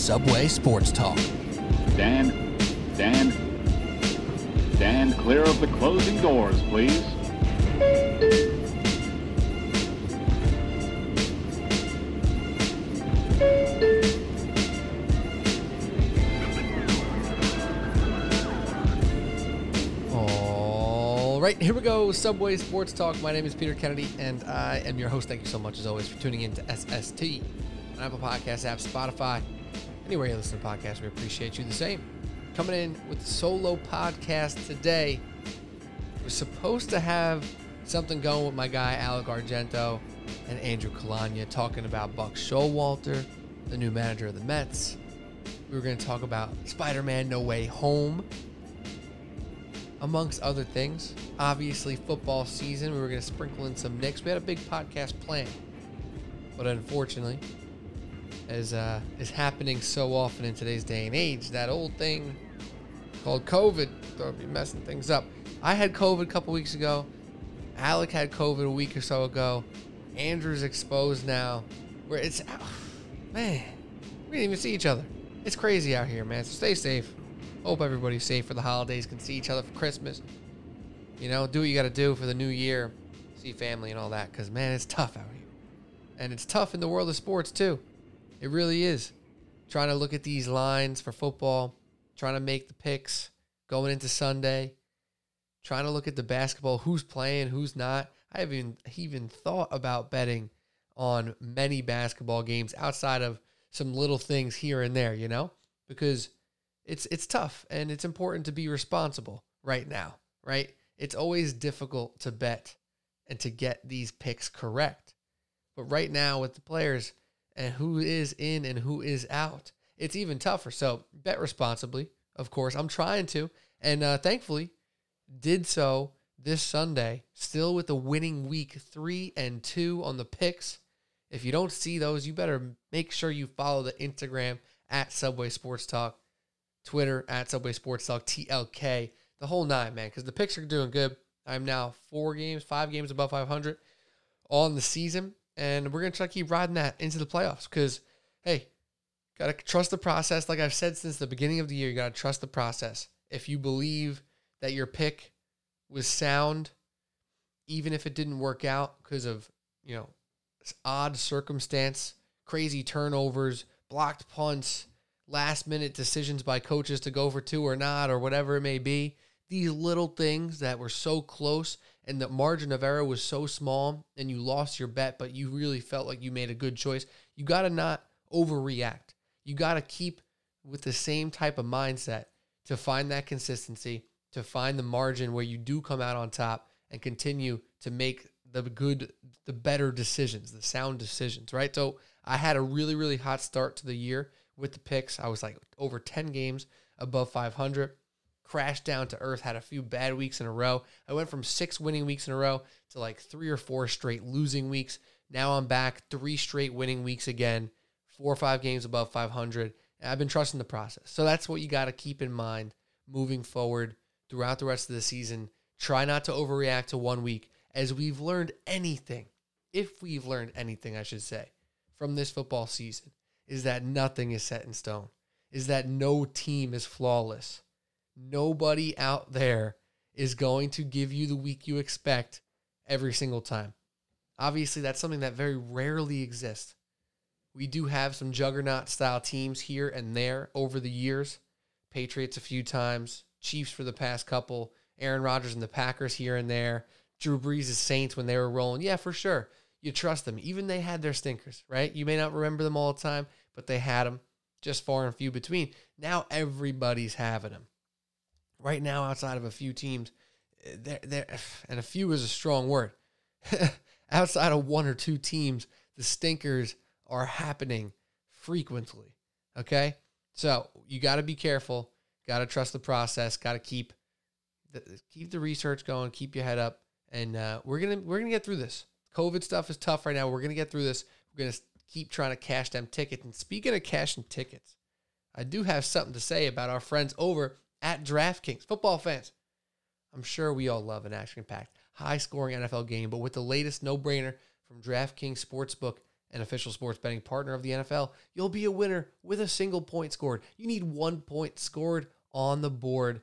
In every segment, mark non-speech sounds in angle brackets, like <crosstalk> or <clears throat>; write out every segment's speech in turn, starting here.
Subway Sports Talk. Dan, Dan, stand clear of the closing doors, please. All right, here we go. Subway Sports Talk. My name is Peter Kennedy, and I am your host. Thank you so much, as always, for tuning in to SST on Apple Podcast app, Spotify, anywhere you listen to podcasts. We appreciate you the same. Coming in with a solo podcast today. We're supposed to have something going with my guy Alec Argento and Andrew Kalanya talking about Buck Showalter, the new manager of the Mets. We were going to talk about Spider-Man: No Way Home amongst other things. Obviously, football season. We were going to sprinkle in some Knicks. We had a big podcast planned, but unfortunately, as uh, is happening so often in today's day and age, that old thing called COVID throw be messing things up. I had COVID a couple weeks ago. Alec had COVID a week or so ago. Andrew's exposed now. Where it's oh, man, we didn't even see each other. It's crazy out here, man. So stay safe. Hope everybody's safe for the holidays, can see each other for Christmas. You know, do what you got to do for the new year, see family and all that. Because, man, it's tough out here. And it's tough in the world of sports, too. It really is. Trying to look at these lines for football, trying to make the picks going into Sunday, trying to look at the basketball, who's playing, who's not. I haven't even thought about betting on many basketball games outside of some little things here and there, you know? Because it's it's tough and it's important to be responsible right now, right? It's always difficult to bet and to get these picks correct. But right now with the players and who is in and who is out, it's even tougher. So bet responsibly, of course. I'm trying to, and uh, thankfully did so this Sunday, still with the winning week three and two on the picks. If you don't see those, you better make sure you follow the Instagram at Subway Sports Talk Twitter at Subway Sports Talk, TLK, the whole nine, man, because the picks are doing good. I'm now four games, five games above 500 on the season, and we're to try to keep riding that into the playoffs because, hey, got to trust the process. Like I've said since the beginning of the year, you got to trust the process. If you believe that your pick was sound, even if it didn't work out because of, you know, odd circumstance, crazy turnovers, blocked punts, last minute decisions by coaches to go for two or not, or whatever it may be. These little things that were so close and the margin of error was so small and you lost your bet, but you really felt like you made a good choice. You got to not overreact. You got to keep with the same type of mindset to find that consistency, to find the margin where you do come out on top and continue to make the good, the better decisions, the sound decisions, right? So I had a really, really hot start to the year with the picks. I was like over 10 games above 500. Crashed down to earth, had a few bad weeks in a row. I went from six winning weeks in a row to like three or four straight losing weeks. Now I'm back three straight winning weeks again, four or five games above 500. And I've been trusting the process. So that's what you got to keep in mind moving forward throughout the rest of the season. Try not to overreact to one week. As we've learned anything, if we've learned anything, I should say, from this football season, is that nothing is set in stone, is that no team is flawless. Nobody out there is going to give you the week you expect every single time. Obviously, that's something that very rarely exists. We do have some juggernaut style teams here and there over the years. Patriots a few times, Chiefs for the past couple, Aaron Rodgers and the Packers here and there, Drew Brees' Saints when they were rolling. Yeah, for sure. You trust them. Even they had their stinkers, right? You may not remember them all the time, but they had them just far and few between. Now everybody's having them. Right now, outside of a few teams, there, there, <sighs> and a few is a strong word. <laughs> outside of one or two teams, the stinkers are happening frequently. Okay, so you got to be careful. Got to trust the process. Got to keep the, keep the research going. Keep your head up, and uh, we're gonna we're gonna get through this. COVID stuff is tough right now. We're gonna get through this. We're gonna keep trying to cash them tickets. And speaking of cashing tickets, I do have something to say about our friends over at DraftKings. Football fans, I'm sure we all love an action packed, high scoring NFL game, but with the latest no brainer from DraftKings Sportsbook an official sports betting partner of the NFL, you'll be a winner with a single point scored. You need one point scored on the board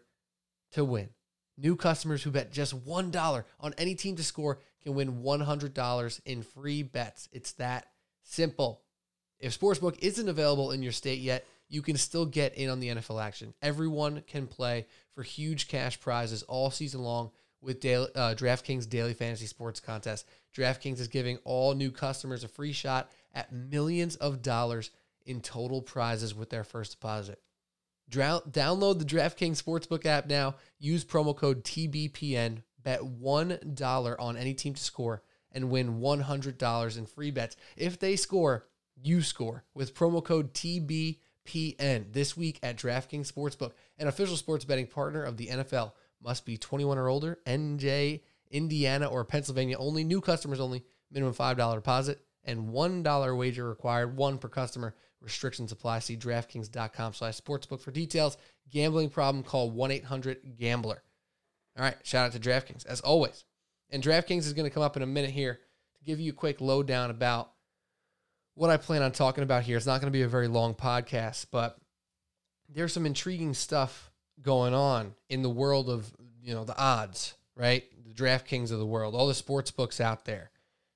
to win. New customers who bet just $1 on any team to score can win $100 in free bets. It's that simple. If Sportsbook isn't available in your state yet, you can still get in on the NFL action. Everyone can play for huge cash prizes all season long with daily, uh, DraftKings Daily Fantasy Sports Contest. DraftKings is giving all new customers a free shot at millions of dollars in total prizes with their first deposit. Download the DraftKings Sportsbook app now. Use promo code TBPN. Bet $1 on any team to score and win $100 in free bets. If they score, you score with promo code TBPN this week at DraftKings Sportsbook, an official sports betting partner of the NFL. Must be 21 or older. NJ, Indiana, or Pennsylvania only. New customers only. Minimum $5 deposit and $1 wager required. One per customer. Restrictions apply. See DraftKings.com slash sportsbook for details. Gambling problem, call 1-800-GAMBLER. All right, shout out to DraftKings, as always. And DraftKings is going to come up in a minute here to give you a quick lowdown about what I plan on talking about here. It's not going to be a very long podcast, but there's some intriguing stuff going on in the world of, you know, the odds, right? The DraftKings of the world, all the sports books out there.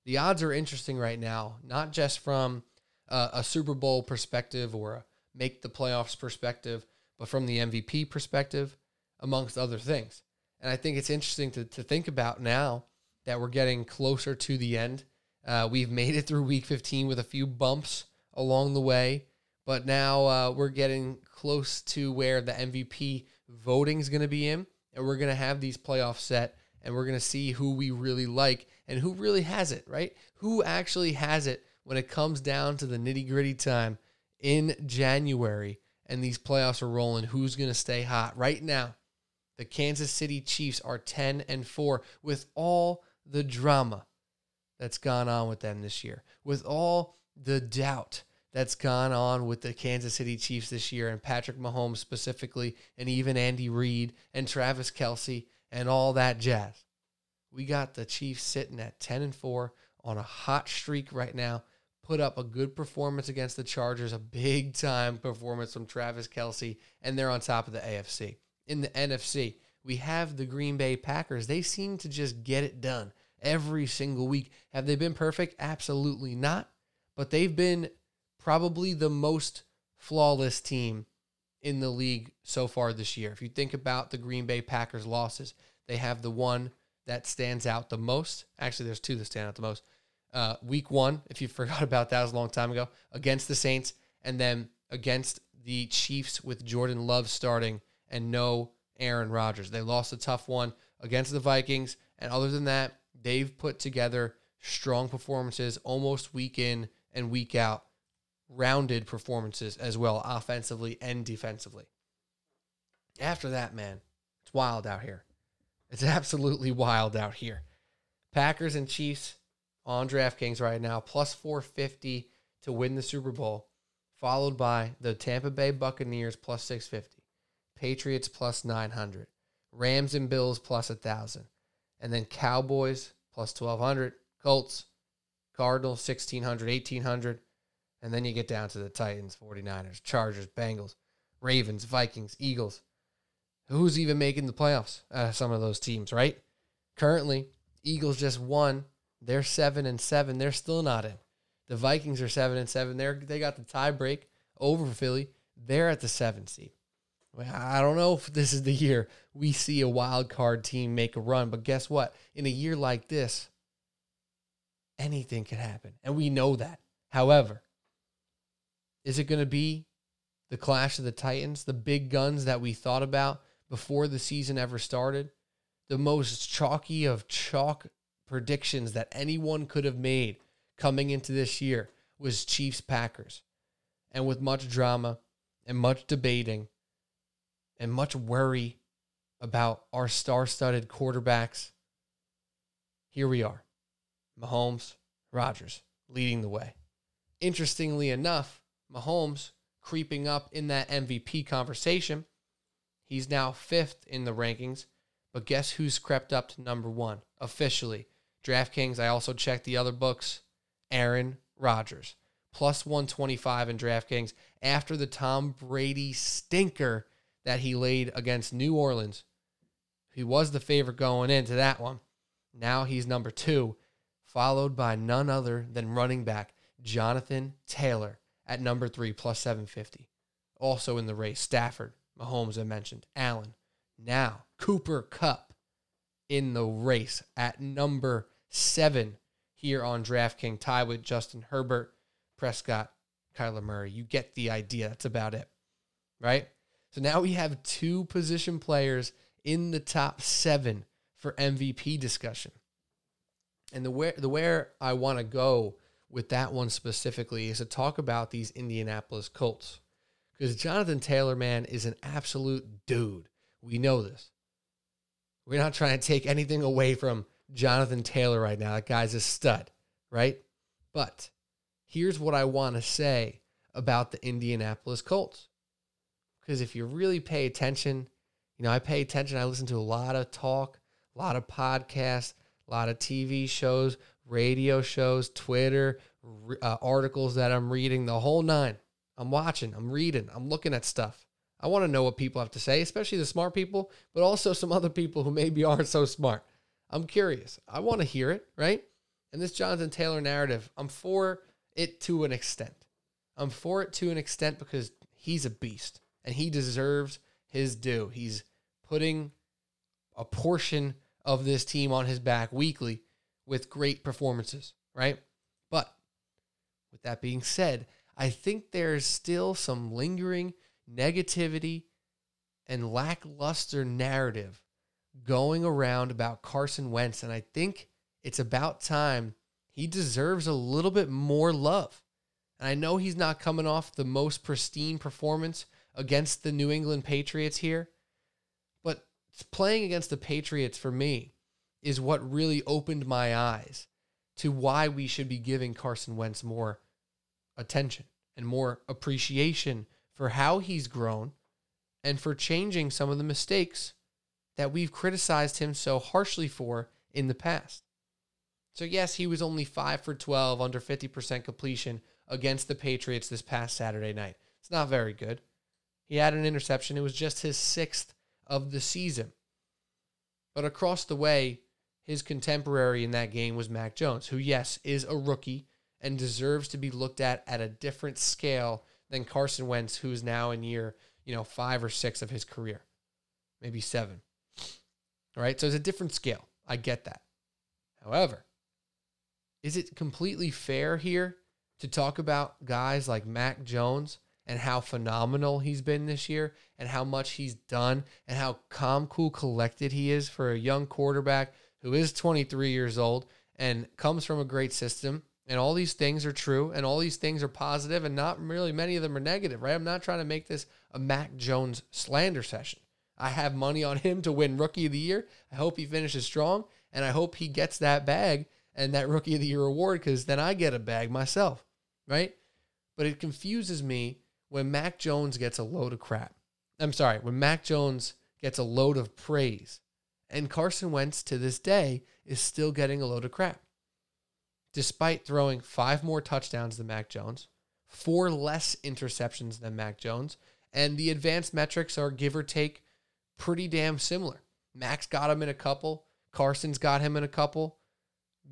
The odds are interesting right now, not just from uh, a Super Bowl perspective or a make the playoffs perspective, but from the MVP perspective, amongst other things. And I think it's interesting to, to think about now that we're getting closer to the end. Uh, we've made it through week 15 with a few bumps along the way, but now uh, we're getting close to where the MVP voting is going to be in, and we're going to have these playoffs set, and we're going to see who we really like and who really has it, right? Who actually has it when it comes down to the nitty gritty time in January and these playoffs are rolling. Who's going to stay hot right now? The Kansas City Chiefs are 10 and 4 with all the drama that's gone on with them this year, with all the doubt that's gone on with the Kansas City Chiefs this year and Patrick Mahomes specifically, and even Andy Reid and Travis Kelce and all that jazz. We got the Chiefs sitting at 10 and 4 on a hot streak right now. Put up a good performance against the Chargers, a big time performance from Travis Kelce, and they're on top of the AFC. In the NFC, we have the Green Bay Packers. They seem to just get it done every single week. Have they been perfect? Absolutely not. But they've been probably the most flawless team in the league so far this year. If you think about the Green Bay Packers losses, they have the one that stands out the most. Actually, there's two that stand out the most. Uh, week one, if you <laughs> forgot about that, was a long time ago, against the Saints, and then against the Chiefs with Jordan Love starting and no Aaron Rodgers. They lost a tough one against the Vikings, and other than that, they've put together strong performances almost week in and week out, rounded performances as well, offensively and defensively. After that, man, it's wild out here. It's <laughs> absolutely wild out here. Packers and Chiefs on DraftKings right now, plus 450 to win the Super Bowl, followed by the Tampa Bay Buccaneers plus 650, Patriots plus 900, Rams and Bills plus 1,000, and then Cowboys plus 1,200, Colts, Cardinals 1,600, 1,800, and then you get down to the Titans, 49ers, Chargers, Bengals, Ravens, Vikings, Eagles. Who's even making the playoffs? Uh, some of those teams, right? Currently, Eagles just won. They're seven and seven. They're still not in. The Vikings are seven and seven. They're they got the tie break over Philly. They're at the seven seed. I don't know if this is the year we see a wild card team make a run, but guess what? In a year like this, anything can happen, and we know that. However, is it going to be the clash of the Titans, the big guns that we thought about before the season ever started? The most chalky of chalk predictions that anyone could have made coming into this year was Chiefs Packers. And with much drama and much debating and much worry about our star studded quarterbacks, here we are. Mahomes, Rodgers leading the way. Interestingly enough, Mahomes creeping up in that MVP conversation. He's now fifth in the rankings, but guess who's crept up to number one officially? DraftKings. I also checked the other books. Aaron Rodgers, plus 125 in DraftKings after the Tom Brady stinker that he laid against New Orleans. He was the favorite going into that one. Now he's number two, followed by none other than running back Jonathan Taylor at number three, plus 750. Also in the race, Stafford, Mahomes, I mentioned, Allen. Now, Cooper Kupp in the race at number seven here on DraftKings, tied with Justin Herbert, Prescott, Kyler Murray. You get the idea. That's about it, right? So now we have two position players in the top seven for MVP discussion. And the where the where I want to go with that one specifically is to talk about these Indianapolis Colts. Because Jonathan Taylor, man, is an absolute dude. We know this. We're not trying to take anything away from Jonathan Taylor right now. That guy's a stud, right? But here's what I want to say about the Indianapolis Colts. Because if you really pay attention, you know, I pay attention. I listen to a lot of talk, a lot of podcasts, a lot of TV shows, radio shows, Twitter, uh, articles that I'm reading, the whole nine. I'm watching, I'm reading, I'm looking at stuff. I want to know what people have to say, especially the smart people, but also <laughs> some other people who maybe aren't so smart. I'm curious. I want to hear it, right? And this Jonathan Taylor narrative, I'm for it to an extent. I'm for it to an extent because he's a beast and he deserves his due. He's putting a portion of this team on his back weekly with great performances, right? But with that being said, I think there's still some lingering negativity and lackluster narrative going around about Carson Wentz. And I think it's about time he deserves a little bit more love. And I know he's not coming off the most pristine performance against the New England Patriots here, but playing against the Patriots for me is what really opened my eyes to why we should be giving Carson Wentz more attention and more appreciation for how he's grown and for changing some of the mistakes that we've criticized him so harshly for in the past. So, yes, he was only 5 for 12, under 50% completion against the Patriots this past Saturday night. It's not very good. He had an interception. It was just his sixth of the season. But across the way, his contemporary in that game was Mac Jones, who, yes, is a rookie and deserves to be looked at at a different scale than Carson Wentz, who is now in year, you know, five or six of his career, maybe seven. All right. So it's a different scale. I get that. However, is it completely fair here to talk about guys like Mac Jones and how phenomenal he's been this year and how much he's done and how calm, cool, collected he is for a young quarterback who is 23 years old and comes from a great system and all these things are true and all these things are positive and not really many of them are negative, right? I'm not trying to make this a Mac Jones slander session. I have money on him to win rookie of the year. I hope he finishes strong and I hope he gets that bag and that rookie of the year award because then I get a bag myself, right? But it confuses me when Mac Jones gets a load of crap. I'm sorry, when Mac Jones gets a load of praise and Carson Wentz to this day is still getting a load of crap despite throwing five more touchdowns than Mac Jones, four less interceptions than Mac Jones, and the advanced metrics are give or take pretty damn similar. Max got him in a couple, Carson's got him in a couple.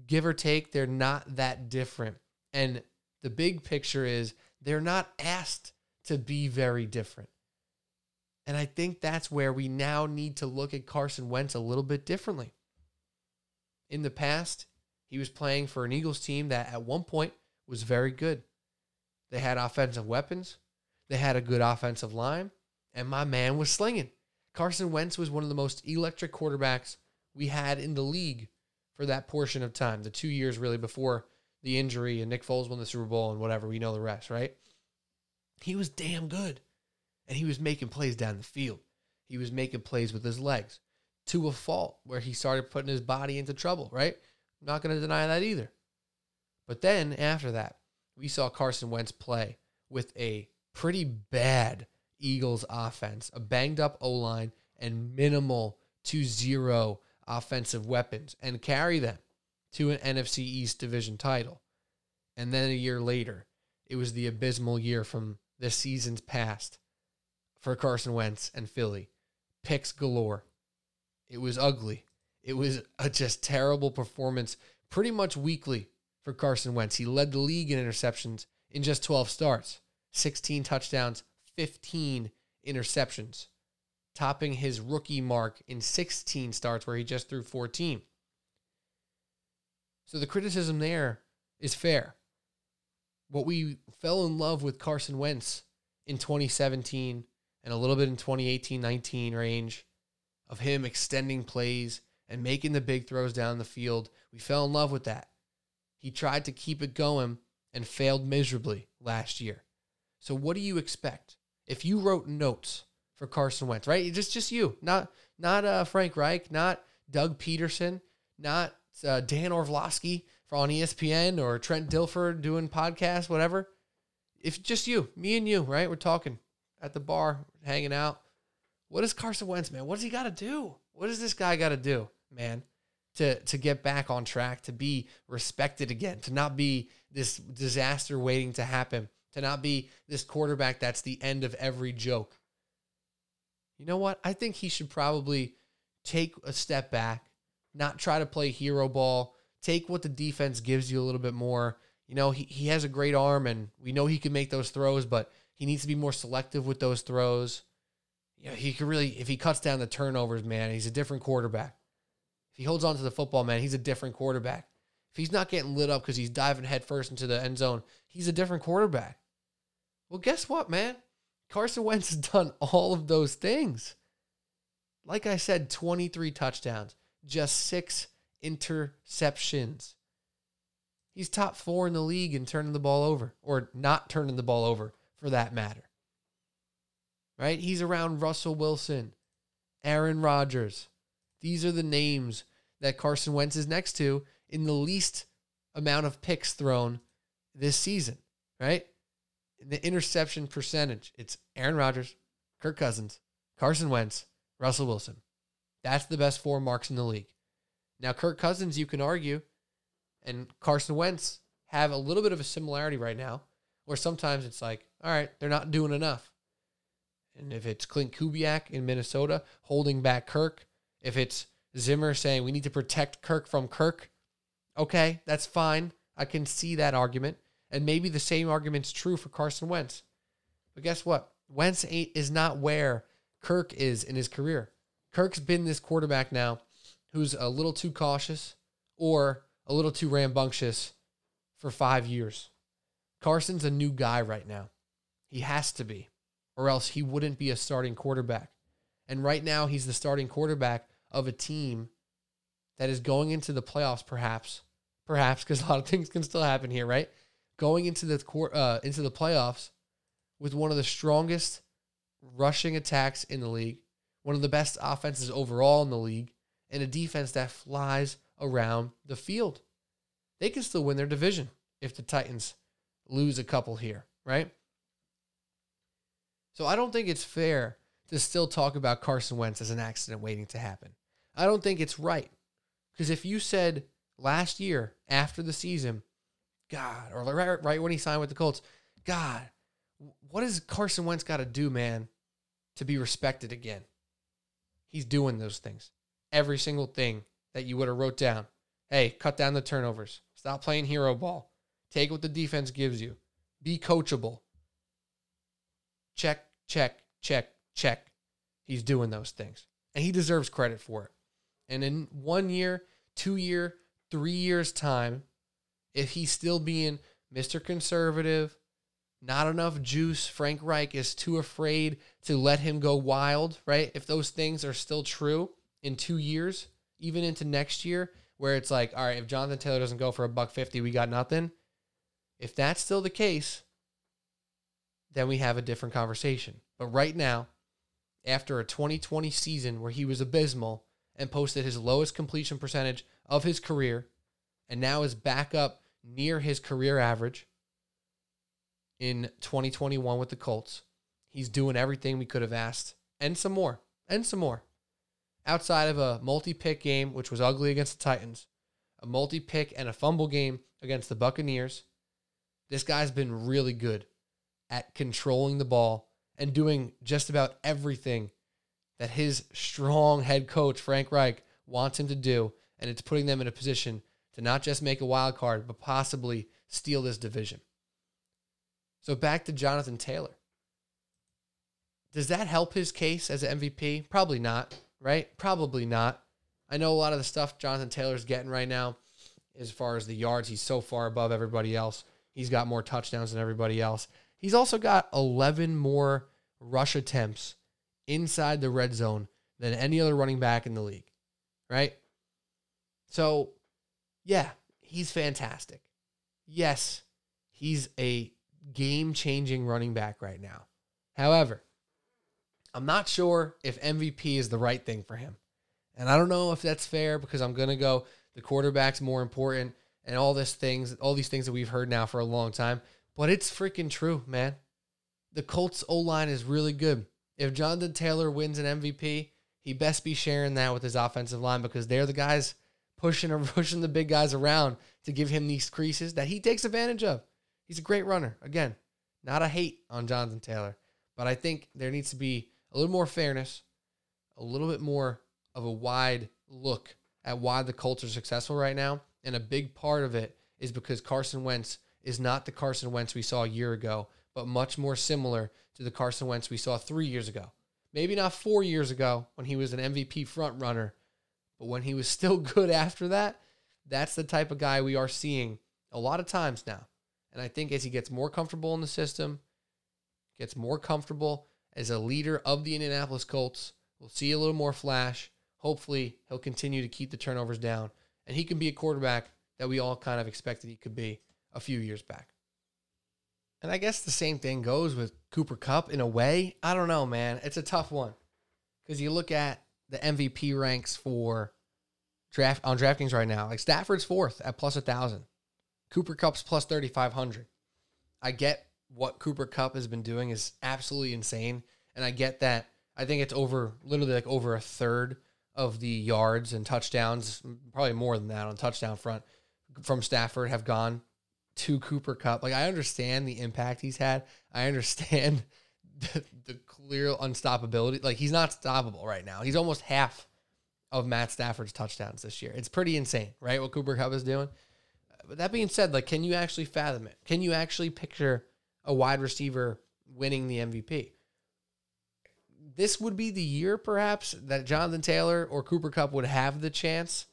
Give or take, they're not that different. And the big picture is they're not asked to be very different. And I think that's where we now need to look at Carson Wentz a little bit differently. In the past, he was playing for an Eagles team that at one point was very good. They had offensive weapons, they had a good offensive line, and my man was slinging. Carson Wentz was one of the most electric quarterbacks we had in the league for that portion of time, the two years really before the injury and Nick Foles won the Super Bowl and whatever. We know the rest, right? He was damn good. And he was making plays down the field. He was making plays with his legs to a fault where he started putting his body into trouble, right? I'm not going to deny that either. But then after that, we saw Carson Wentz play with a pretty bad Eagles offense, a banged up O line, and minimal to zero offensive weapons, and carry them to an NFC East division title. And then a year later, it was the abysmal year from the seasons past for Carson Wentz and Philly. Picks galore. It was ugly. It was a just terrible performance, pretty much weekly for Carson Wentz. He led the league in interceptions in just 12 starts, 16 touchdowns, 15 interceptions, topping his rookie mark in 16 starts where he just threw 14. So the criticism there is fair. What we fell in love with Carson Wentz in 2017 and a little bit in 2018 19 range of him extending plays and making the big throws down the field, we fell in love with that. He tried to keep it going and failed miserably last year. So what do you expect? If you wrote notes for Carson Wentz, right? Just just you, not not uh, Frank Reich, not Doug Pederson, not uh, Dan Orlovsky for on ESPN or Trent Dilfer doing podcasts, whatever. If just you, me and you, right? We're talking at the bar, hanging out. What is Carson Wentz, man? What does he got to do? What does this guy got to do, man, to to get back on track, to be respected again, to not be this disaster waiting to happen, to not be this quarterback that's the end of every joke? You know what? I think he should probably take a step back, not try to play hero ball, take what the defense gives you a little bit more. You know, he, he has a great arm and we know he can make those throws, but he needs to be more selective with those throws. You know, he could really, if he cuts down the turnovers, man, he's a different quarterback. If he holds on to the football, man, he's a different quarterback. If he's not getting lit up because he's diving headfirst into the end zone, he's a different quarterback. Well, guess what, man? Carson Wentz has done all of those things. Like I said, 23 touchdowns, just six interceptions. He's top four in the league in turning the ball over, or not turning the ball over for that matter. Right? He's around Russell Wilson, Aaron Rodgers. These are the names that Carson Wentz is next to in the least amount of picks thrown this season, right? the interception percentage, it's Aaron Rodgers, Kirk Cousins, Carson Wentz, Russell Wilson. That's the best four marks in the league. Now, Kirk Cousins, you can argue, and Carson Wentz have a little bit of a similarity right now, where sometimes it's like, all right, they're not doing enough. And if it's Klint Kubiak in Minnesota holding back Kirk, if it's Zimmer saying we need to protect Kirk from Kirk, okay, that's fine. I can see that argument. And maybe the same argument's true for Carson Wentz. But guess what? Wentz ain't is not where Kirk is in his career. Kirk's been this quarterback now who's a little too cautious or a little too rambunctious for five years. Carson's a new guy right now. He has to be, or else he wouldn't be a starting quarterback. And right now, he's the starting quarterback of a team that is going into the playoffs, perhaps, perhaps, because a lot of things can still happen here, right? Going into the uh, into the playoffs with one of the strongest rushing attacks in the league, one of the best offenses overall in the league, and a defense that flies around the field. They can still win their division if the Titans lose a couple here, right? So I don't think it's fair to still talk about Carson Wentz as an accident waiting to happen. I don't think it's right. Because if you said last year after the season, God, or right, right when he signed with the Colts, God, what does Carson Wentz got to do, man, to be respected again? He's doing those things. Every single thing that you would have wrote down. Hey, cut down the turnovers. Stop playing hero ball. Take what the defense gives you. Be coachable. Check, check, check, check. He's doing those things. And he deserves credit for it. And in one year, two year, three years' time, if he's still being Mr. Conservative, not enough juice, Frank Reich is too afraid to let him go wild, right? If those things are still true in two years, even into next year, where it's like, all right, if Jonathan Taylor doesn't go for a buck fifty, we got nothing. If that's still the case, then we have a different conversation. But right now, after a 2020 season where he was abysmal and posted his lowest completion percentage of his career, and now is back up near his career average in 2021 with the Colts. He's doing everything we could have asked and some more, and some more. Outside of a multi pick game, which was ugly against the Titans, a multi pick and a fumble game against the Buccaneers, This guy's been really good at controlling the ball and doing just about everything that his strong head coach, Frank Reich, wants him to do. And it's putting them in a position to not just make a wild card, but possibly steal this division. So back to Jonathan Taylor. Does that help his case as an MVP? Probably not, right? Probably not. I know a lot of the stuff Jonathan Taylor's getting right now, as far as the yards, he's so far above everybody else. He's got more touchdowns than everybody else. He's also got 11 more rush attempts inside the red zone than any other running back in the league, right? So, yeah, he's fantastic. Yes, he's a game changing running back right now. However, I'm not sure if MVP is the right thing for him. And I don't know if that's fair because I'm going to go the quarterback's more important and all this things, all these things that we've heard now for a long time, but it's freaking true, man. The Colts O-line is really good. If Jonathan Taylor wins an MVP, he best be sharing that with his offensive line because they're the guys pushing or <laughs> pushing the big guys around to give him these creases that he takes advantage of. He's a great runner. Again, not a hate on Jonathan Taylor, but I think there needs to be a little more fairness, a little bit more of a wide look at why the Colts are successful right now. And a big part of it is because Carson Wentz is not the Carson Wentz we saw a year ago, but much more similar to the Carson Wentz we saw three years ago. Maybe not four years ago when he was an MVP front runner, but when he was <laughs> still good after that, that's the type of guy we are seeing a lot of times now. And I think as he gets more comfortable in the system, gets more comfortable as a leader of the Indianapolis Colts, we'll see a little more flash. Hopefully, he'll continue to keep the turnovers down, and he can be a quarterback that we all kind of expected he could be a few years back. And I guess the same thing goes with Cooper Kupp in a way. I don't know, man. It's a tough one because you look at the MVP ranks for draft on DraftKings right now. Like Stafford's fourth at plus a thousand, Cooper Kupp's plus thirty five hundred. I get what Cooper Kupp has been doing is absolutely insane, and I get that. I think it's over literally like over a third of the yards and touchdowns, probably more than that on touchdown front from Stafford have gone to Cooper Kupp. Like I understand the impact he's had. I understand <laughs> the, the clear unstoppability. Like he's not stoppable right now. He's almost half of Matt Stafford's touchdowns this year. It's pretty insane, right? What Cooper Kupp is doing. But that being said, like, can you actually fathom it? Can you actually picture a wide receiver winning the MVP? This would be the year, perhaps, that Jonathan Taylor or Cooper Kupp would have the chance,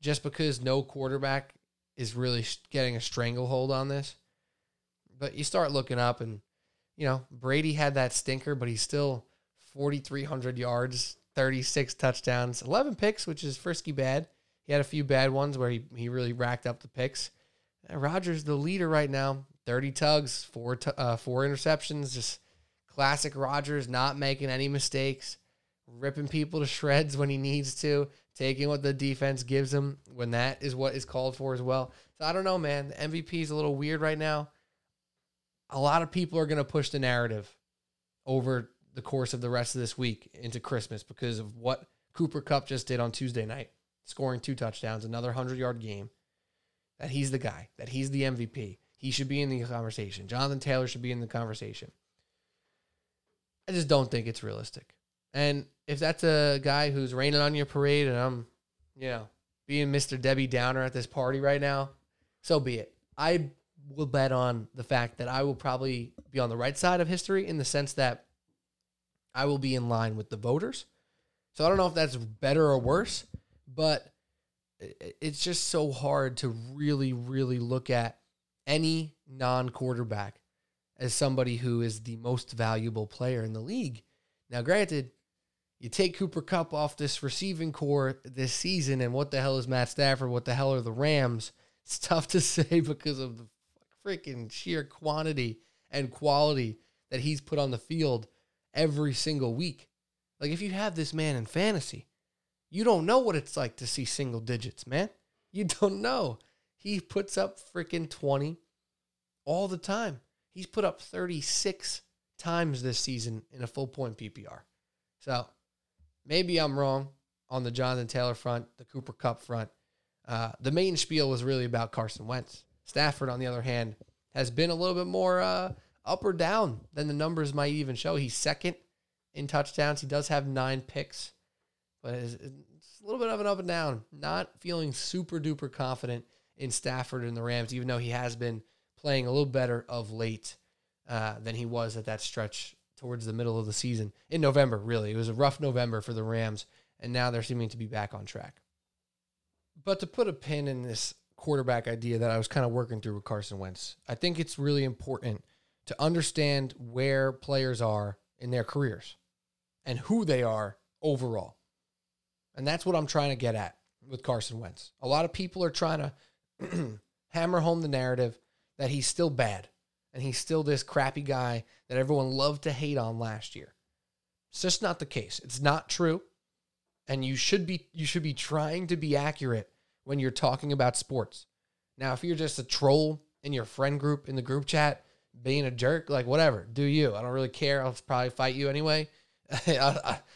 just because no quarterback is really getting a stranglehold on this. But you start looking up, and you know Brady had that stinker, but he's still 4,300 yards, 36 touchdowns, 11 picks, which is frisky bad. He had a few bad ones where he, he really racked up the picks. And Rodgers, the leader right now, 30 tugs, four t- uh, four interceptions, just classic Rodgers, not making any mistakes, ripping people to shreds when he needs to, taking what the defense gives him when that is what is called for as well. So I don't know, man. The MVP is a little weird right now. A lot of people are going to push the narrative over the course of the rest of this week into Christmas because of what Cooper Kupp just did on Tuesday night, scoring two touchdowns, another 100 yard game. That he's the guy, that he's the MVP. He should be in the conversation. Jonathan Taylor should be in the conversation. I just don't think it's realistic. And if that's a guy who's raining on your parade and I'm, you know, being Mr. Debbie Downer at this party right now, so be it. I will bet on the fact that I will probably be on the right side of history in the sense that I will be in line with the voters. So I don't know if that's better or worse, but it's just so hard to really, really look at any non quarterback as somebody who is the most valuable player in the league. Now, granted, you take Cooper Kupp off this receiving corps this season, and what the hell is Matt Stafford? What the hell are the Rams? It's tough to <laughs> say because of the freaking sheer quantity and quality that he's put on the field every single week. Like, if you have this man in fantasy, you don't know what it's like to see single digits, man. You don't know. He puts up freaking 20 all the time. He's put up 36 times this season in a full point PPR. So maybe I'm wrong on the Jonathan Taylor front, the Cooper Kupp front. Uh, the main spiel was really about Carson Wentz. Stafford, on the other hand, has been a little bit more uh, up or down than the numbers might even show. He's second in touchdowns. He does have nine picks, but it's, it's a little bit of an up and down. Not feeling super duper confident in Stafford and the Rams, even though he has been playing a little better of late uh, than he was at that stretch towards the middle of the season in November. Really, it was a rough November for the Rams, and now they're seeming to be back on track. But to put a pin in this quarterback idea that I was kind of working through with Carson Wentz, I think it's really important to understand where players are in their careers and who they are overall. And that's what I'm trying to get at with Carson Wentz. A lot of people are trying to <clears throat> hammer home the narrative that he's still bad and he's still this crappy guy that everyone loved to hate on last year. It's just not the case. It's not true. And you should be you should be trying to be accurate when you're talking about sports. Now, if you're just a troll in your friend group in the group chat, being a jerk, like whatever, do you? I don't really care. I'll probably fight you anyway. <laughs>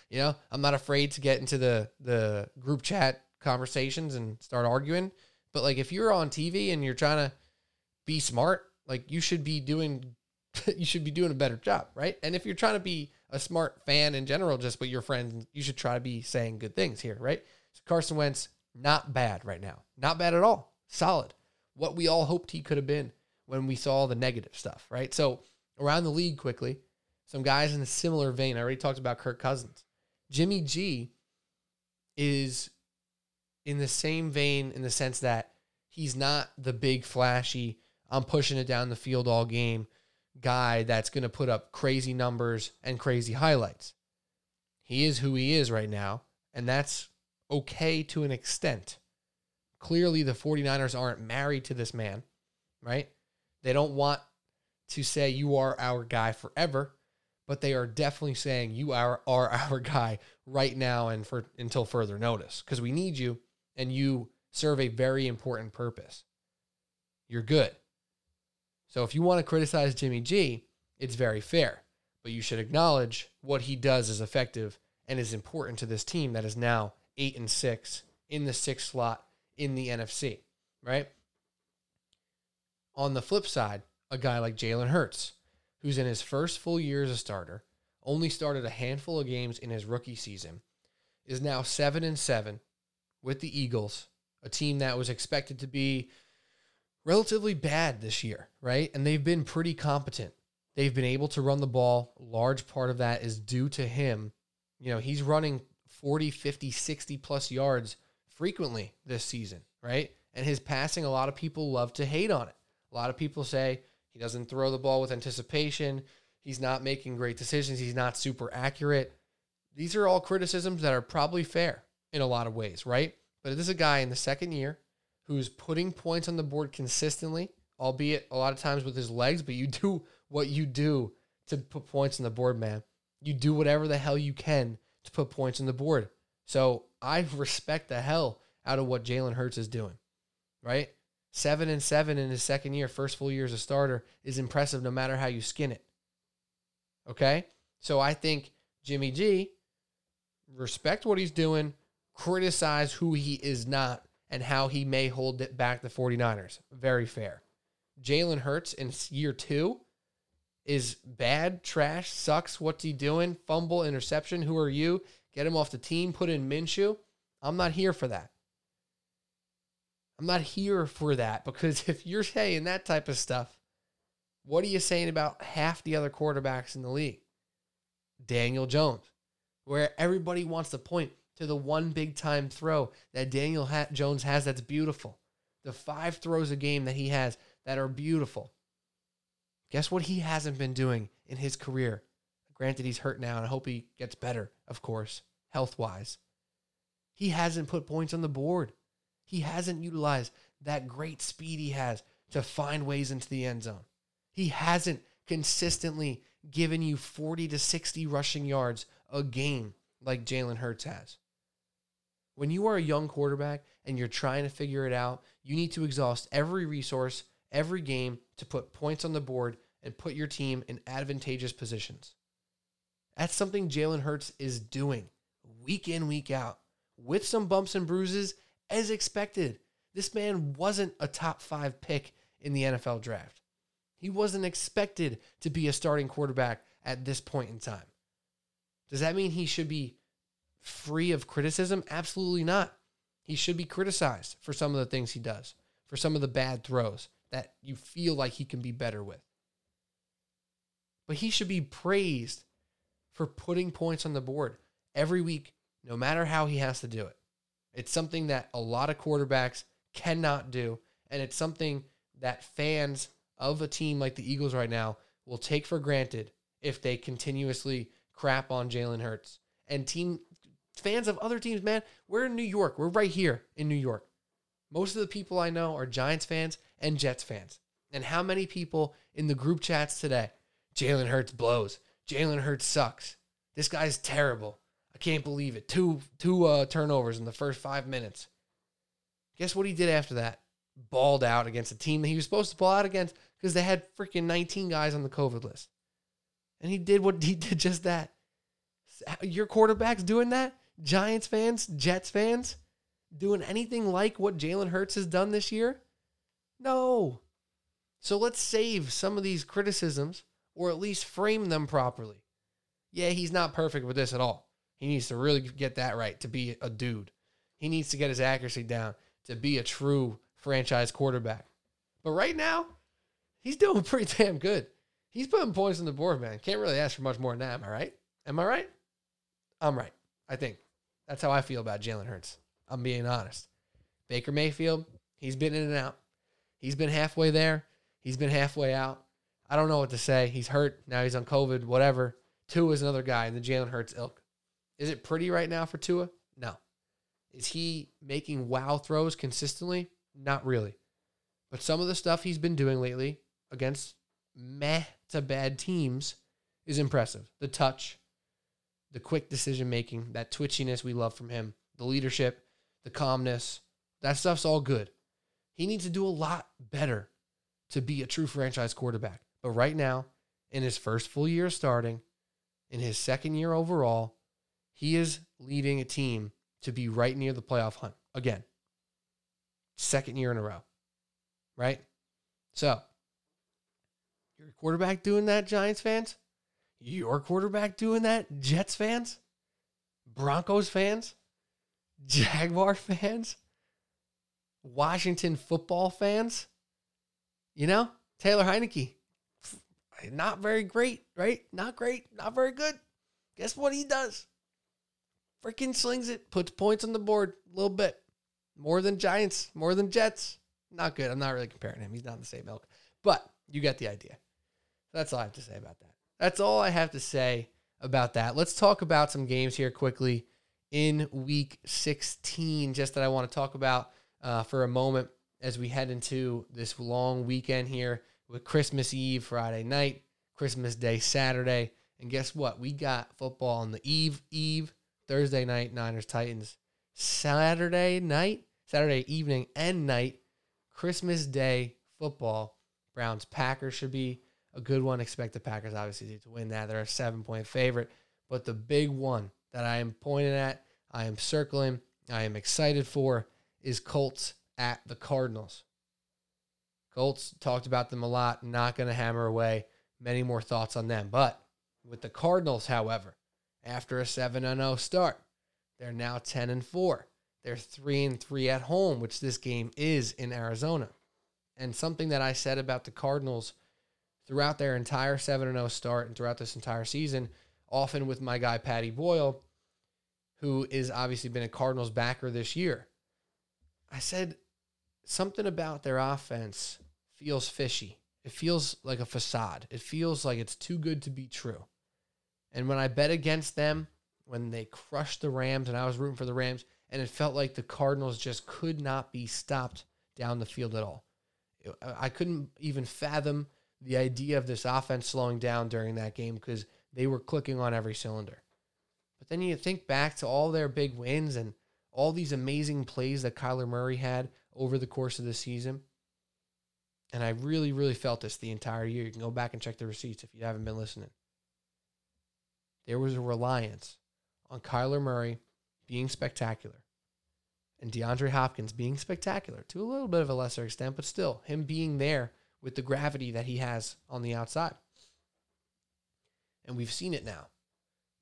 You know, I'm not afraid to get into the the group chat conversations and start arguing. But like, if you're on TV and you're trying to be smart, like you should be doing, <laughs> you should be doing a better job, right? And if you're trying to be a smart fan in general, just with your friends, you should try to be saying good things here, right? So Carson Wentz, not bad right now, not bad at all, solid. What we all hoped he could have been when we saw the negative stuff, right? So around the league quickly, some guys in a similar vein. I already talked about Kirk Cousins. Jimmy G is in the same vein in the sense that he's not the big flashy, I'm pushing it down the field all game guy that's going to put up crazy numbers and crazy highlights. He is who he is right now, and that's okay to an extent. Clearly, the 49ers aren't married to this man, right? They don't want to say, You are our guy forever, but they are definitely saying, You are, are <laughs> our guy right now and for until further notice because we need you and you serve a very important purpose. You're good. So if you want to criticize Jimmy G, it's very fair, but you should acknowledge what he does is effective and is important to this team that is now 8 and 6 in the 6th slot in the NFC, right? On the flip side, a guy like Jalen Hurts, who's in his first full year as a starter, only started a handful of games in his rookie season, is now 7 and 7 with the Eagles, a team that was expected to be relatively bad this year, right? And they've been pretty competent. They've been able to run the ball. large part of that is due to him. You know, he's running 40, 50, 60 plus yards frequently this season, right? And his passing, a lot of people love to hate on it. A lot of people say he doesn't throw the ball with anticipation. He's not making great decisions. He's not super accurate. These are all criticisms that are probably fair in a lot of ways, right? But this is a guy in the second year who's putting points on the board consistently, albeit a lot of times with his legs, but you <laughs> do what you do to put points on the board, man. You do whatever the hell you can to put points on the board. So I <laughs> respect the hell out of what Jalen Hurts is doing, right? Seven and seven in his second year, first full year as a starter, is impressive no matter how you skin it. Okay? So I think Jimmy G, respect what he's doing, criticize who he is not, and how he may hold it back the 49ers. Very fair. Jalen Hurts in year two is bad, trash, sucks. What's he doing? Fumble, interception. Who are you? Get him off the team, put in Minshew. I'm not here for that. I'm not here for that because <laughs> if you're saying that type of stuff, what are you saying about half the other quarterbacks in the league? Daniel Jones, where everybody wants to point to the one big time throw that Daniel Jones has that's beautiful. The five throws a game that he has that are beautiful. Guess what he hasn't been doing in his career? Granted, he's hurt now, and I hope he gets better, of course, health wise. He hasn't put points on the board. He hasn't utilized that great speed he has to find ways into the end zone. He hasn't consistently given you 40 to 60 rushing yards a game like Jalen Hurts has. When you are a young quarterback and you're trying to figure it out, you need to exhaust every resource, every game to put points on the board and put your team in advantageous positions. That's something Jalen Hurts is doing week in, week out, with some bumps and bruises as expected. This man wasn't a top five pick in the NFL draft. He wasn't expected to be a starting quarterback at this point in time. Does that mean he should be free of criticism? Absolutely not. He should be criticized for some of the things he does, for some of the bad throws that you feel like he can be better with. But he should be praised for putting points on the board every week, no matter how he has to do it. It's something that a lot of quarterbacks cannot do. And it's something that fans of a team like the Eagles right now will take for granted if they continuously crap on Jalen Hurts. And team fans of other teams, man, we're in New York. We're right here in New York. Most of the people I know are Giants fans and Jets fans. And how many people in the group chats today? Jalen Hurts blows. Jalen Hurts sucks. This guy's terrible. I can't believe it. Two two uh, turnovers in the first five minutes. Guess what he did after that? Balled out against a team that he was supposed to ball out against because they had freaking 19 guys on the COVID list. And he did what <laughs> he did just that. Your quarterback's doing that? Giants fans, Jets fans, doing anything like what Jalen Hurts has done this year? No. So let's save some of these criticisms or at least frame them properly. Yeah, he's not perfect with this at all. He needs to really get that right to be a dude. He needs to get his accuracy down to be a true franchise quarterback. But right now, he's doing <laughs> pretty damn good. He's putting points on the board, man. Can't really ask for much more than that. Am I right? Am I right? I'm right. I think. That's how I feel about Jalen Hurts. I'm being honest. Baker Mayfield, he's been in and out. He's been halfway there. He's been halfway out. I don't know what to say. He's hurt. Now he's on COVID, whatever. Tua is another guy in the Jalen Hurts ilk. Is it pretty right now for Tua? No. Is he making wow throws consistently? Not really. But some of the stuff he's been doing lately against meh to bad teams is impressive. The touch, the quick decision making, that twitchiness we love from him, the leadership, the calmness, that stuff's all good. He needs to do a lot better to be a true franchise quarterback. But right now, in his first full year starting, in his second year overall, he is leading a team to be right near the playoff hunt again. Second year in a row. Right? So, your quarterback doing that, Giants fans? Your quarterback doing that, Jets fans? Broncos fans? Jaguar fans? Washington football fans? You know, Taylor Heinicke, not very great, right? Not great, not very good. Guess what he does? Freaking slings it, puts points on the board a little bit. More than Giants, more than Jets. Not good. I'm not really comparing him. He's not in the same ilk. But you get the idea. That's all I have to say about that. That's all I have to say about that. Let's talk about some games here quickly in week 16, just that I want to talk about uh, for a moment as we head into this long weekend here with Christmas Eve, Friday night, Christmas Day, Saturday. And guess what? We got football on the eve, eve, Thursday night, Niners, Titans. Saturday night, Saturday evening and night, Christmas Day football. Browns, Packers should be a good one. Expect the Packers obviously to win that. They're a seven point favorite. But the big one that I am pointing at, I am circling, I am excited for is Colts at the Cardinals. Colts talked about them a lot, not going to hammer away. Many more thoughts on them. But with the Cardinals, however, after a 7 0 start, they're now 10 and 4. They're 3 and 3 at home, which this game is in Arizona. And something that I said about the Cardinals throughout their entire 7 0 start and throughout this entire season, often with my guy Patty Boyle, who is obviously been a Cardinals backer this year. I said something about their offense feels fishy. It feels like a facade. It feels like it's too good to be true. And when I bet against them, when they crushed the Rams and I was rooting for the Rams, and it felt like the Cardinals just could not be stopped down the field at all. I couldn't even fathom the idea of this offense slowing down during that game because they were clicking on every cylinder. But then you think back to all their big wins and all these amazing plays that Kyler Murray had over the course of the season. And I really, really felt this the entire year. You can go back and check the receipts if you haven't been listening. There was a reliance on Kyler Murray being spectacular and DeAndre Hopkins being spectacular to a little bit of a lesser extent, but still him being there with the gravity that he has on the outside. And we've seen it now,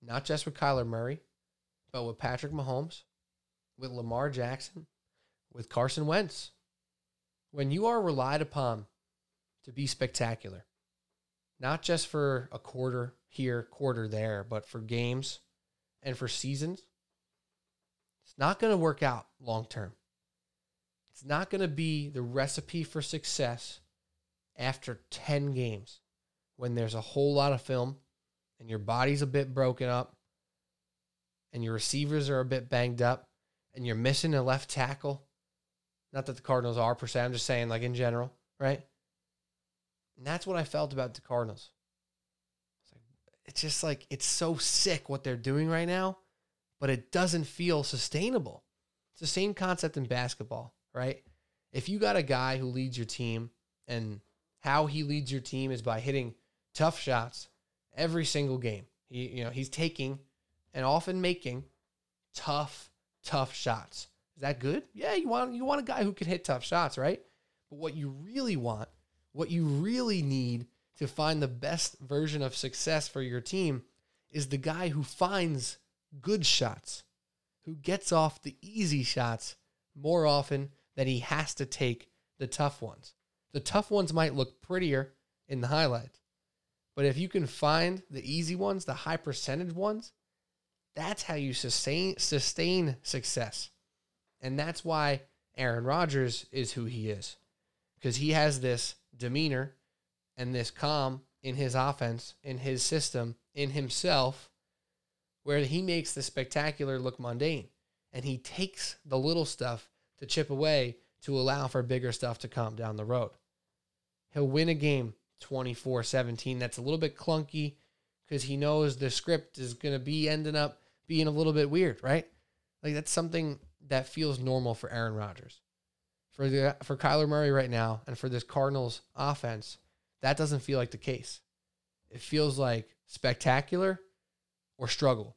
not just with Kyler Murray, but with Patrick Mahomes, with Lamar Jackson, with Carson Wentz. When you are relied upon to be spectacular, not just for a quarter here, quarter there, but for games and for seasons, it's not going to work out long term. It's not going to be the recipe for success after 10 games when there's a whole lot of film and your body's a bit broken up and your receivers are a bit banged up and you're missing a left tackle. Not that the Cardinals are per se, I'm just saying, like in general, right? And that's what I felt about the Cardinals. It's, like, it's just like, it's so sick what they're doing right now, but it doesn't feel sustainable. It's the same concept in basketball, right? If you got a guy who leads your team and how he leads your team is by hitting tough shots every single game. He, you know, he's taking and often making tough, tough shots. Is that good? Yeah, you want you want a guy who can hit tough shots, right? But what you really want, what you really need to find the best version of success for your team is the guy who finds good shots, who gets off the easy shots more often than he has to take the tough ones. The tough ones might look prettier in the highlights, but if you can find the easy ones, the high percentage ones, that's how you sustain sustain success. And that's why Aaron Rodgers is who he is. Because he has this demeanor and this calm in his offense, in his system, in himself, where he makes the spectacular look mundane. And he takes the little stuff to chip away to allow for bigger stuff to come down the road. He'll win a game 24 17. That's a little bit clunky because he knows the script is going to be ending up being a little bit weird, right? Like that's something that feels normal for Aaron Rodgers. For the for Kyler Murray right now and for this Cardinals offense, that doesn't feel like the case. It feels like spectacular or struggle.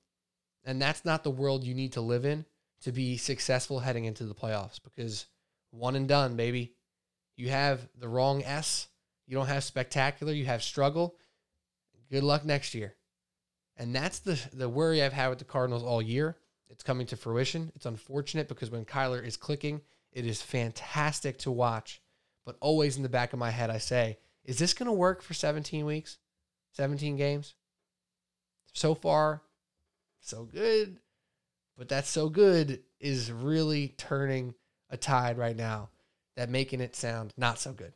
And that's not the world you need to live in to be successful heading into the playoffs because one and done, baby. You have the wrong S you don't have spectacular, you have struggle. Good luck next year. And that's the the worry I've had with the Cardinals all year. It's coming to fruition. It's unfortunate because when Kyler is clicking, it is fantastic to watch. But always in the back of my head, I say, is this going to work for 17 weeks, 17 games? So far, so good. But that so good is really turning a tide right now that making it sound not so good.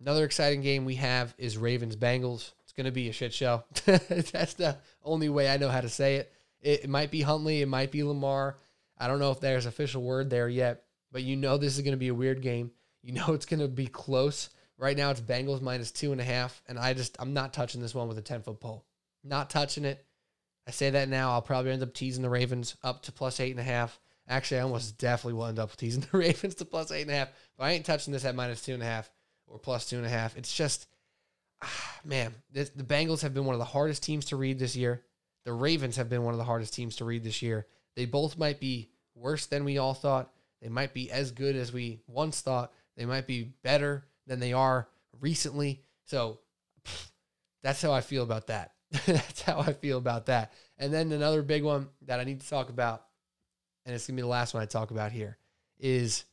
Another exciting game we have is Ravens Bengals. It's going to be a shit show. <laughs> That's the only way I know how to say it. it. It might be Huntley, it might be Lamar. I don't know if there's official word there yet, but you know this is going to be a weird game. You know <laughs> it's going to be close. Right now it's Bengals minus two and a half, and I just I'm not touching this one with a ten foot pole. Not touching it. I say that now. I'll probably end up teasing the Ravens up to plus eight and a half. Actually, I almost definitely will end up teasing <laughs> the Ravens to plus eight and a half. But I ain't touching this at minus two and a half or plus two and a half. It's just, ah, man, this, the Bengals have been one of the hardest teams to read this year. The Ravens have been one of the hardest teams to read this year. They both might be worse than we all thought. They might be as good as we once thought. They might be better than they are recently. So pff, that's how I feel about that. <laughs> that's how I feel about that. And then another big one that I need to talk about, and it's gonna be the last one I talk about here, is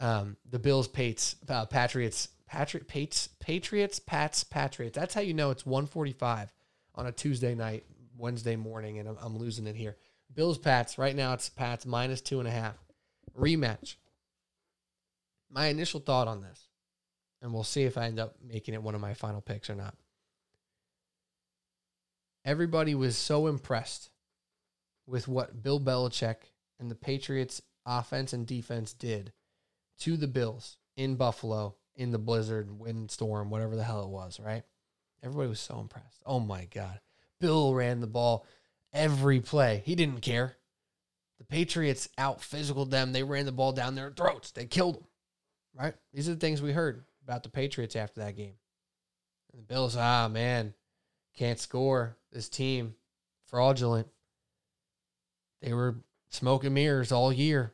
um, the Bills, Pates, uh, Patriots Patriot Pates Patriots Pats Patriots. That's how you know it's 145 on a Tuesday night, Wednesday morning, and I'm, I'm losing it here. Bills Pats right now it's Pats minus two and a half rematch. My initial thought on this, and we'll see if I end up making it one of my final picks or not. Everybody was so impressed with what Bill Belichick and the Patriots offense and defense did to the Bills in Buffalo in the blizzard, windstorm, whatever the hell it was, right? Everybody was so impressed. Oh my God. Bill ran the ball every play. He didn't care. The Patriots out physical them. They ran the ball down their throats. They killed them, right? These are the things we heard about the Patriots after that game. And the Bills, ah, man, can't score. This team, fraudulent. They were smoking mirrors all year,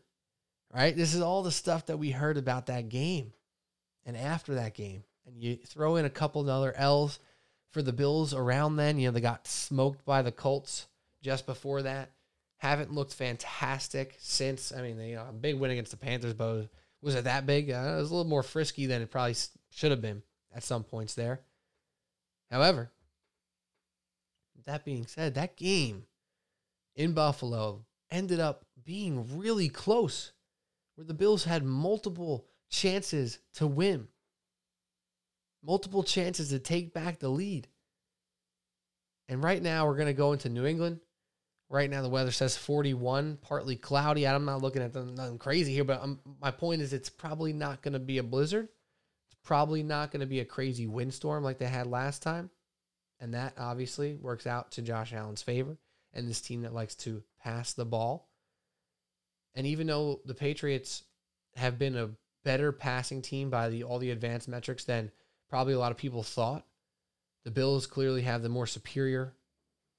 right? This is all the stuff that we heard about that game. and after that game, and you throw in a couple other L's for the Bills around then. You know, they got smoked by the Colts just before that. Haven't looked fantastic since. I mean, they, you know, a big win against the Panthers, but was it that big? Uh, it was a little more frisky than it probably should have been at some points there. However, that being said, that game in Buffalo ended up being really close, where the Bills had multiple chances to win, multiple chances to take back the lead. And right now, we're going to go into New England. Right now, the weather says 41, partly cloudy. I'm not looking at nothing crazy here, but I'm, my point is it's probably not going to be a blizzard. It's probably not going to be a crazy windstorm like they had last time. And that obviously works out to Josh Allen's favor and this team that likes to pass the ball. And even though the Patriots have been a better passing team by the all the advanced metrics than probably a lot of people thought, the Bills clearly have the more superior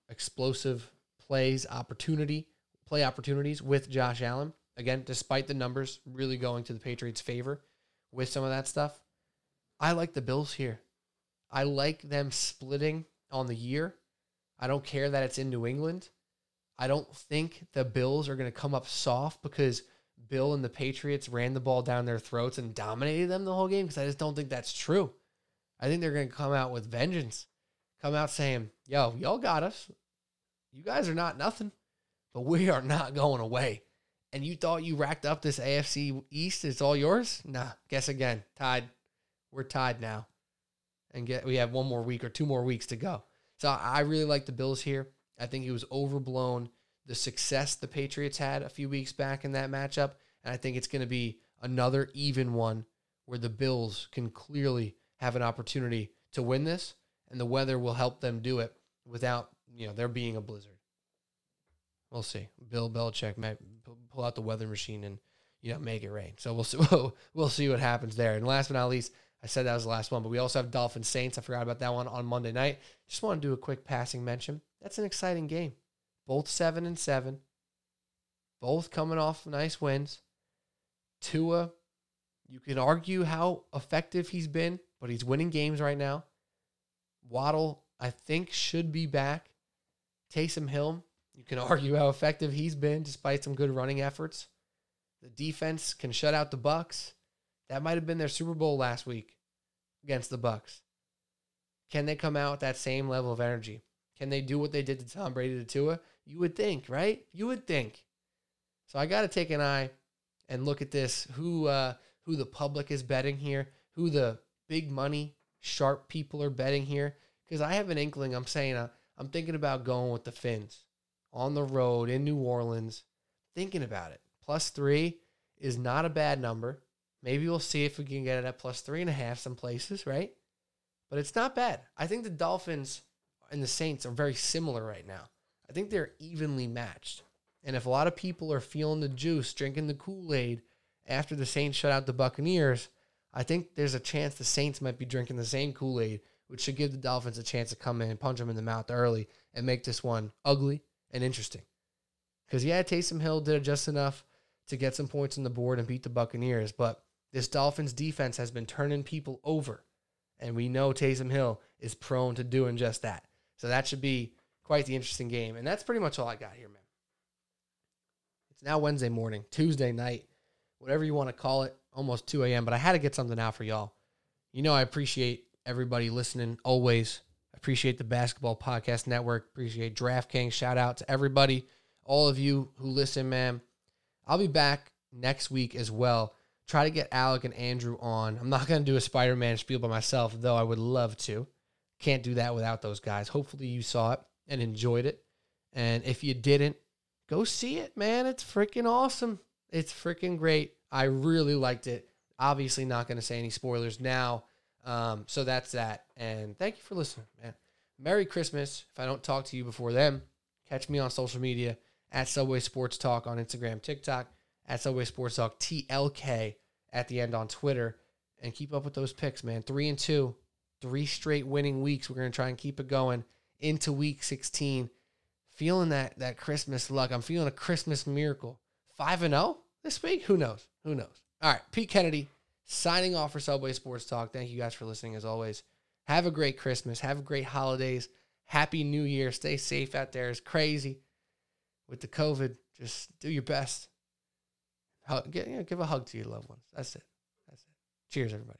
explosive plays opportunity, play opportunities with Josh Allen. Again, despite the numbers really going to the Patriots' favor with some of that stuff, I like the Bills here. I like them splitting on the year. I don't care that it's in New England. I don't think the Bills are going to come up soft because Bill and the Patriots ran the ball down their throats and dominated them the whole game because I just don't think that's true. I think they're going to come out with vengeance. Come out saying, yo, y'all got us. You guys are not nothing, but we are not going away. And you thought you racked up this AFC East, it's all yours? Nah, guess again. Tied. We're tied now. And get we have one more week or two more weeks to go. So I really like the Bills here. I think it was overblown the success the Patriots had a few weeks back in that matchup. And I think it's going to be another even one where the Bills can clearly have an opportunity to win this, and the weather will help them do it without you know there being a blizzard. We'll see. Bill Belichick might pull out the weather machine and you know make it rain. So we'll see. We'll, <laughs> we'll see what happens there. And last but not least, I said that was the last one, but we also have Dolphins Saints. I forgot about that one on Monday night. Just want to do a quick passing mention. That's an exciting game. Both seven and seven. Both coming off nice wins. Tua, you can argue how effective he's been, but he's winning games right now. Waddle, I think, should be back. Taysom Hill, you can <laughs> argue how effective he's been despite some good running efforts. The defense can shut out the Bucks. That might have been their Super Bowl last week against the Bucks. Can they come out with that same level of energy? Can they do what they did to Tom Brady to Tua? You would think, right? You would think. So I got to take an eye and look at this. Who uh, who the public is betting here? Who the big money sharp people are betting here? Because I have an inkling. I'm saying uh, I'm thinking about going with the Fins on the road in New Orleans. Thinking about it. Plus three is not a bad number. Maybe we'll see if we can get it at plus three and a half some places, right? But it's not bad. I think the Dolphins and the Saints are very similar right now. I think they're evenly matched. And if a lot of people are feeling the juice, drinking the Kool Aid after the Saints shut out the Buccaneers, I think there's a chance the Saints might be drinking the same Kool Aid, which should give the Dolphins a chance to come in and punch them in the mouth early and make this one ugly and interesting. Because, yeah, Taysom Hill did just enough to get some points on the board and beat the Buccaneers, but this Dolphins defense has been turning people over. And we know Taysom Hill is prone to doing just that. So that should be quite the interesting game. And that's pretty much all I got here, man. It's now Wednesday morning, Tuesday night, whatever you want to call it, almost 2 a.m. But I had to get something out for y'all. You know, I appreciate everybody listening always. Appreciate the Basketball Podcast Network. Appreciate DraftKings. Shout out to everybody, all of you who listen, man. I'll be back next week as well try to get Alec and Andrew on. I'm not going to do a Spider Man spiel by myself, though I would love to. Can't do that without those guys. Hopefully, you saw it and enjoyed it. And if you didn't, go see it, man. It's freaking awesome. It's freaking great. I really liked it. Obviously, not going to say any spoilers now. Um, so that's that. And thank you for listening, man. Merry Christmas. If I don't talk to you before then, catch me on social media at Subway Sports Talk on Instagram, TikTok at Subway Sports Talk TLK at the end on Twitter. And keep up with those picks, man. Three and two, three straight winning weeks. We're gonna try and keep it going into week 16. Feeling that that Christmas luck. I'm feeling a Christmas miracle. Five and zero this week. Who knows? Who knows? All right, Pete Kennedy signing off for Subway Sports Talk. Thank you guys for listening as always. Have a great Christmas. Have great holidays. Happy New Year. Stay safe out there. It's crazy with the COVID. Just do your best hug, you know, give a hug to your loved ones. That's it. That's it. Cheers, everybody.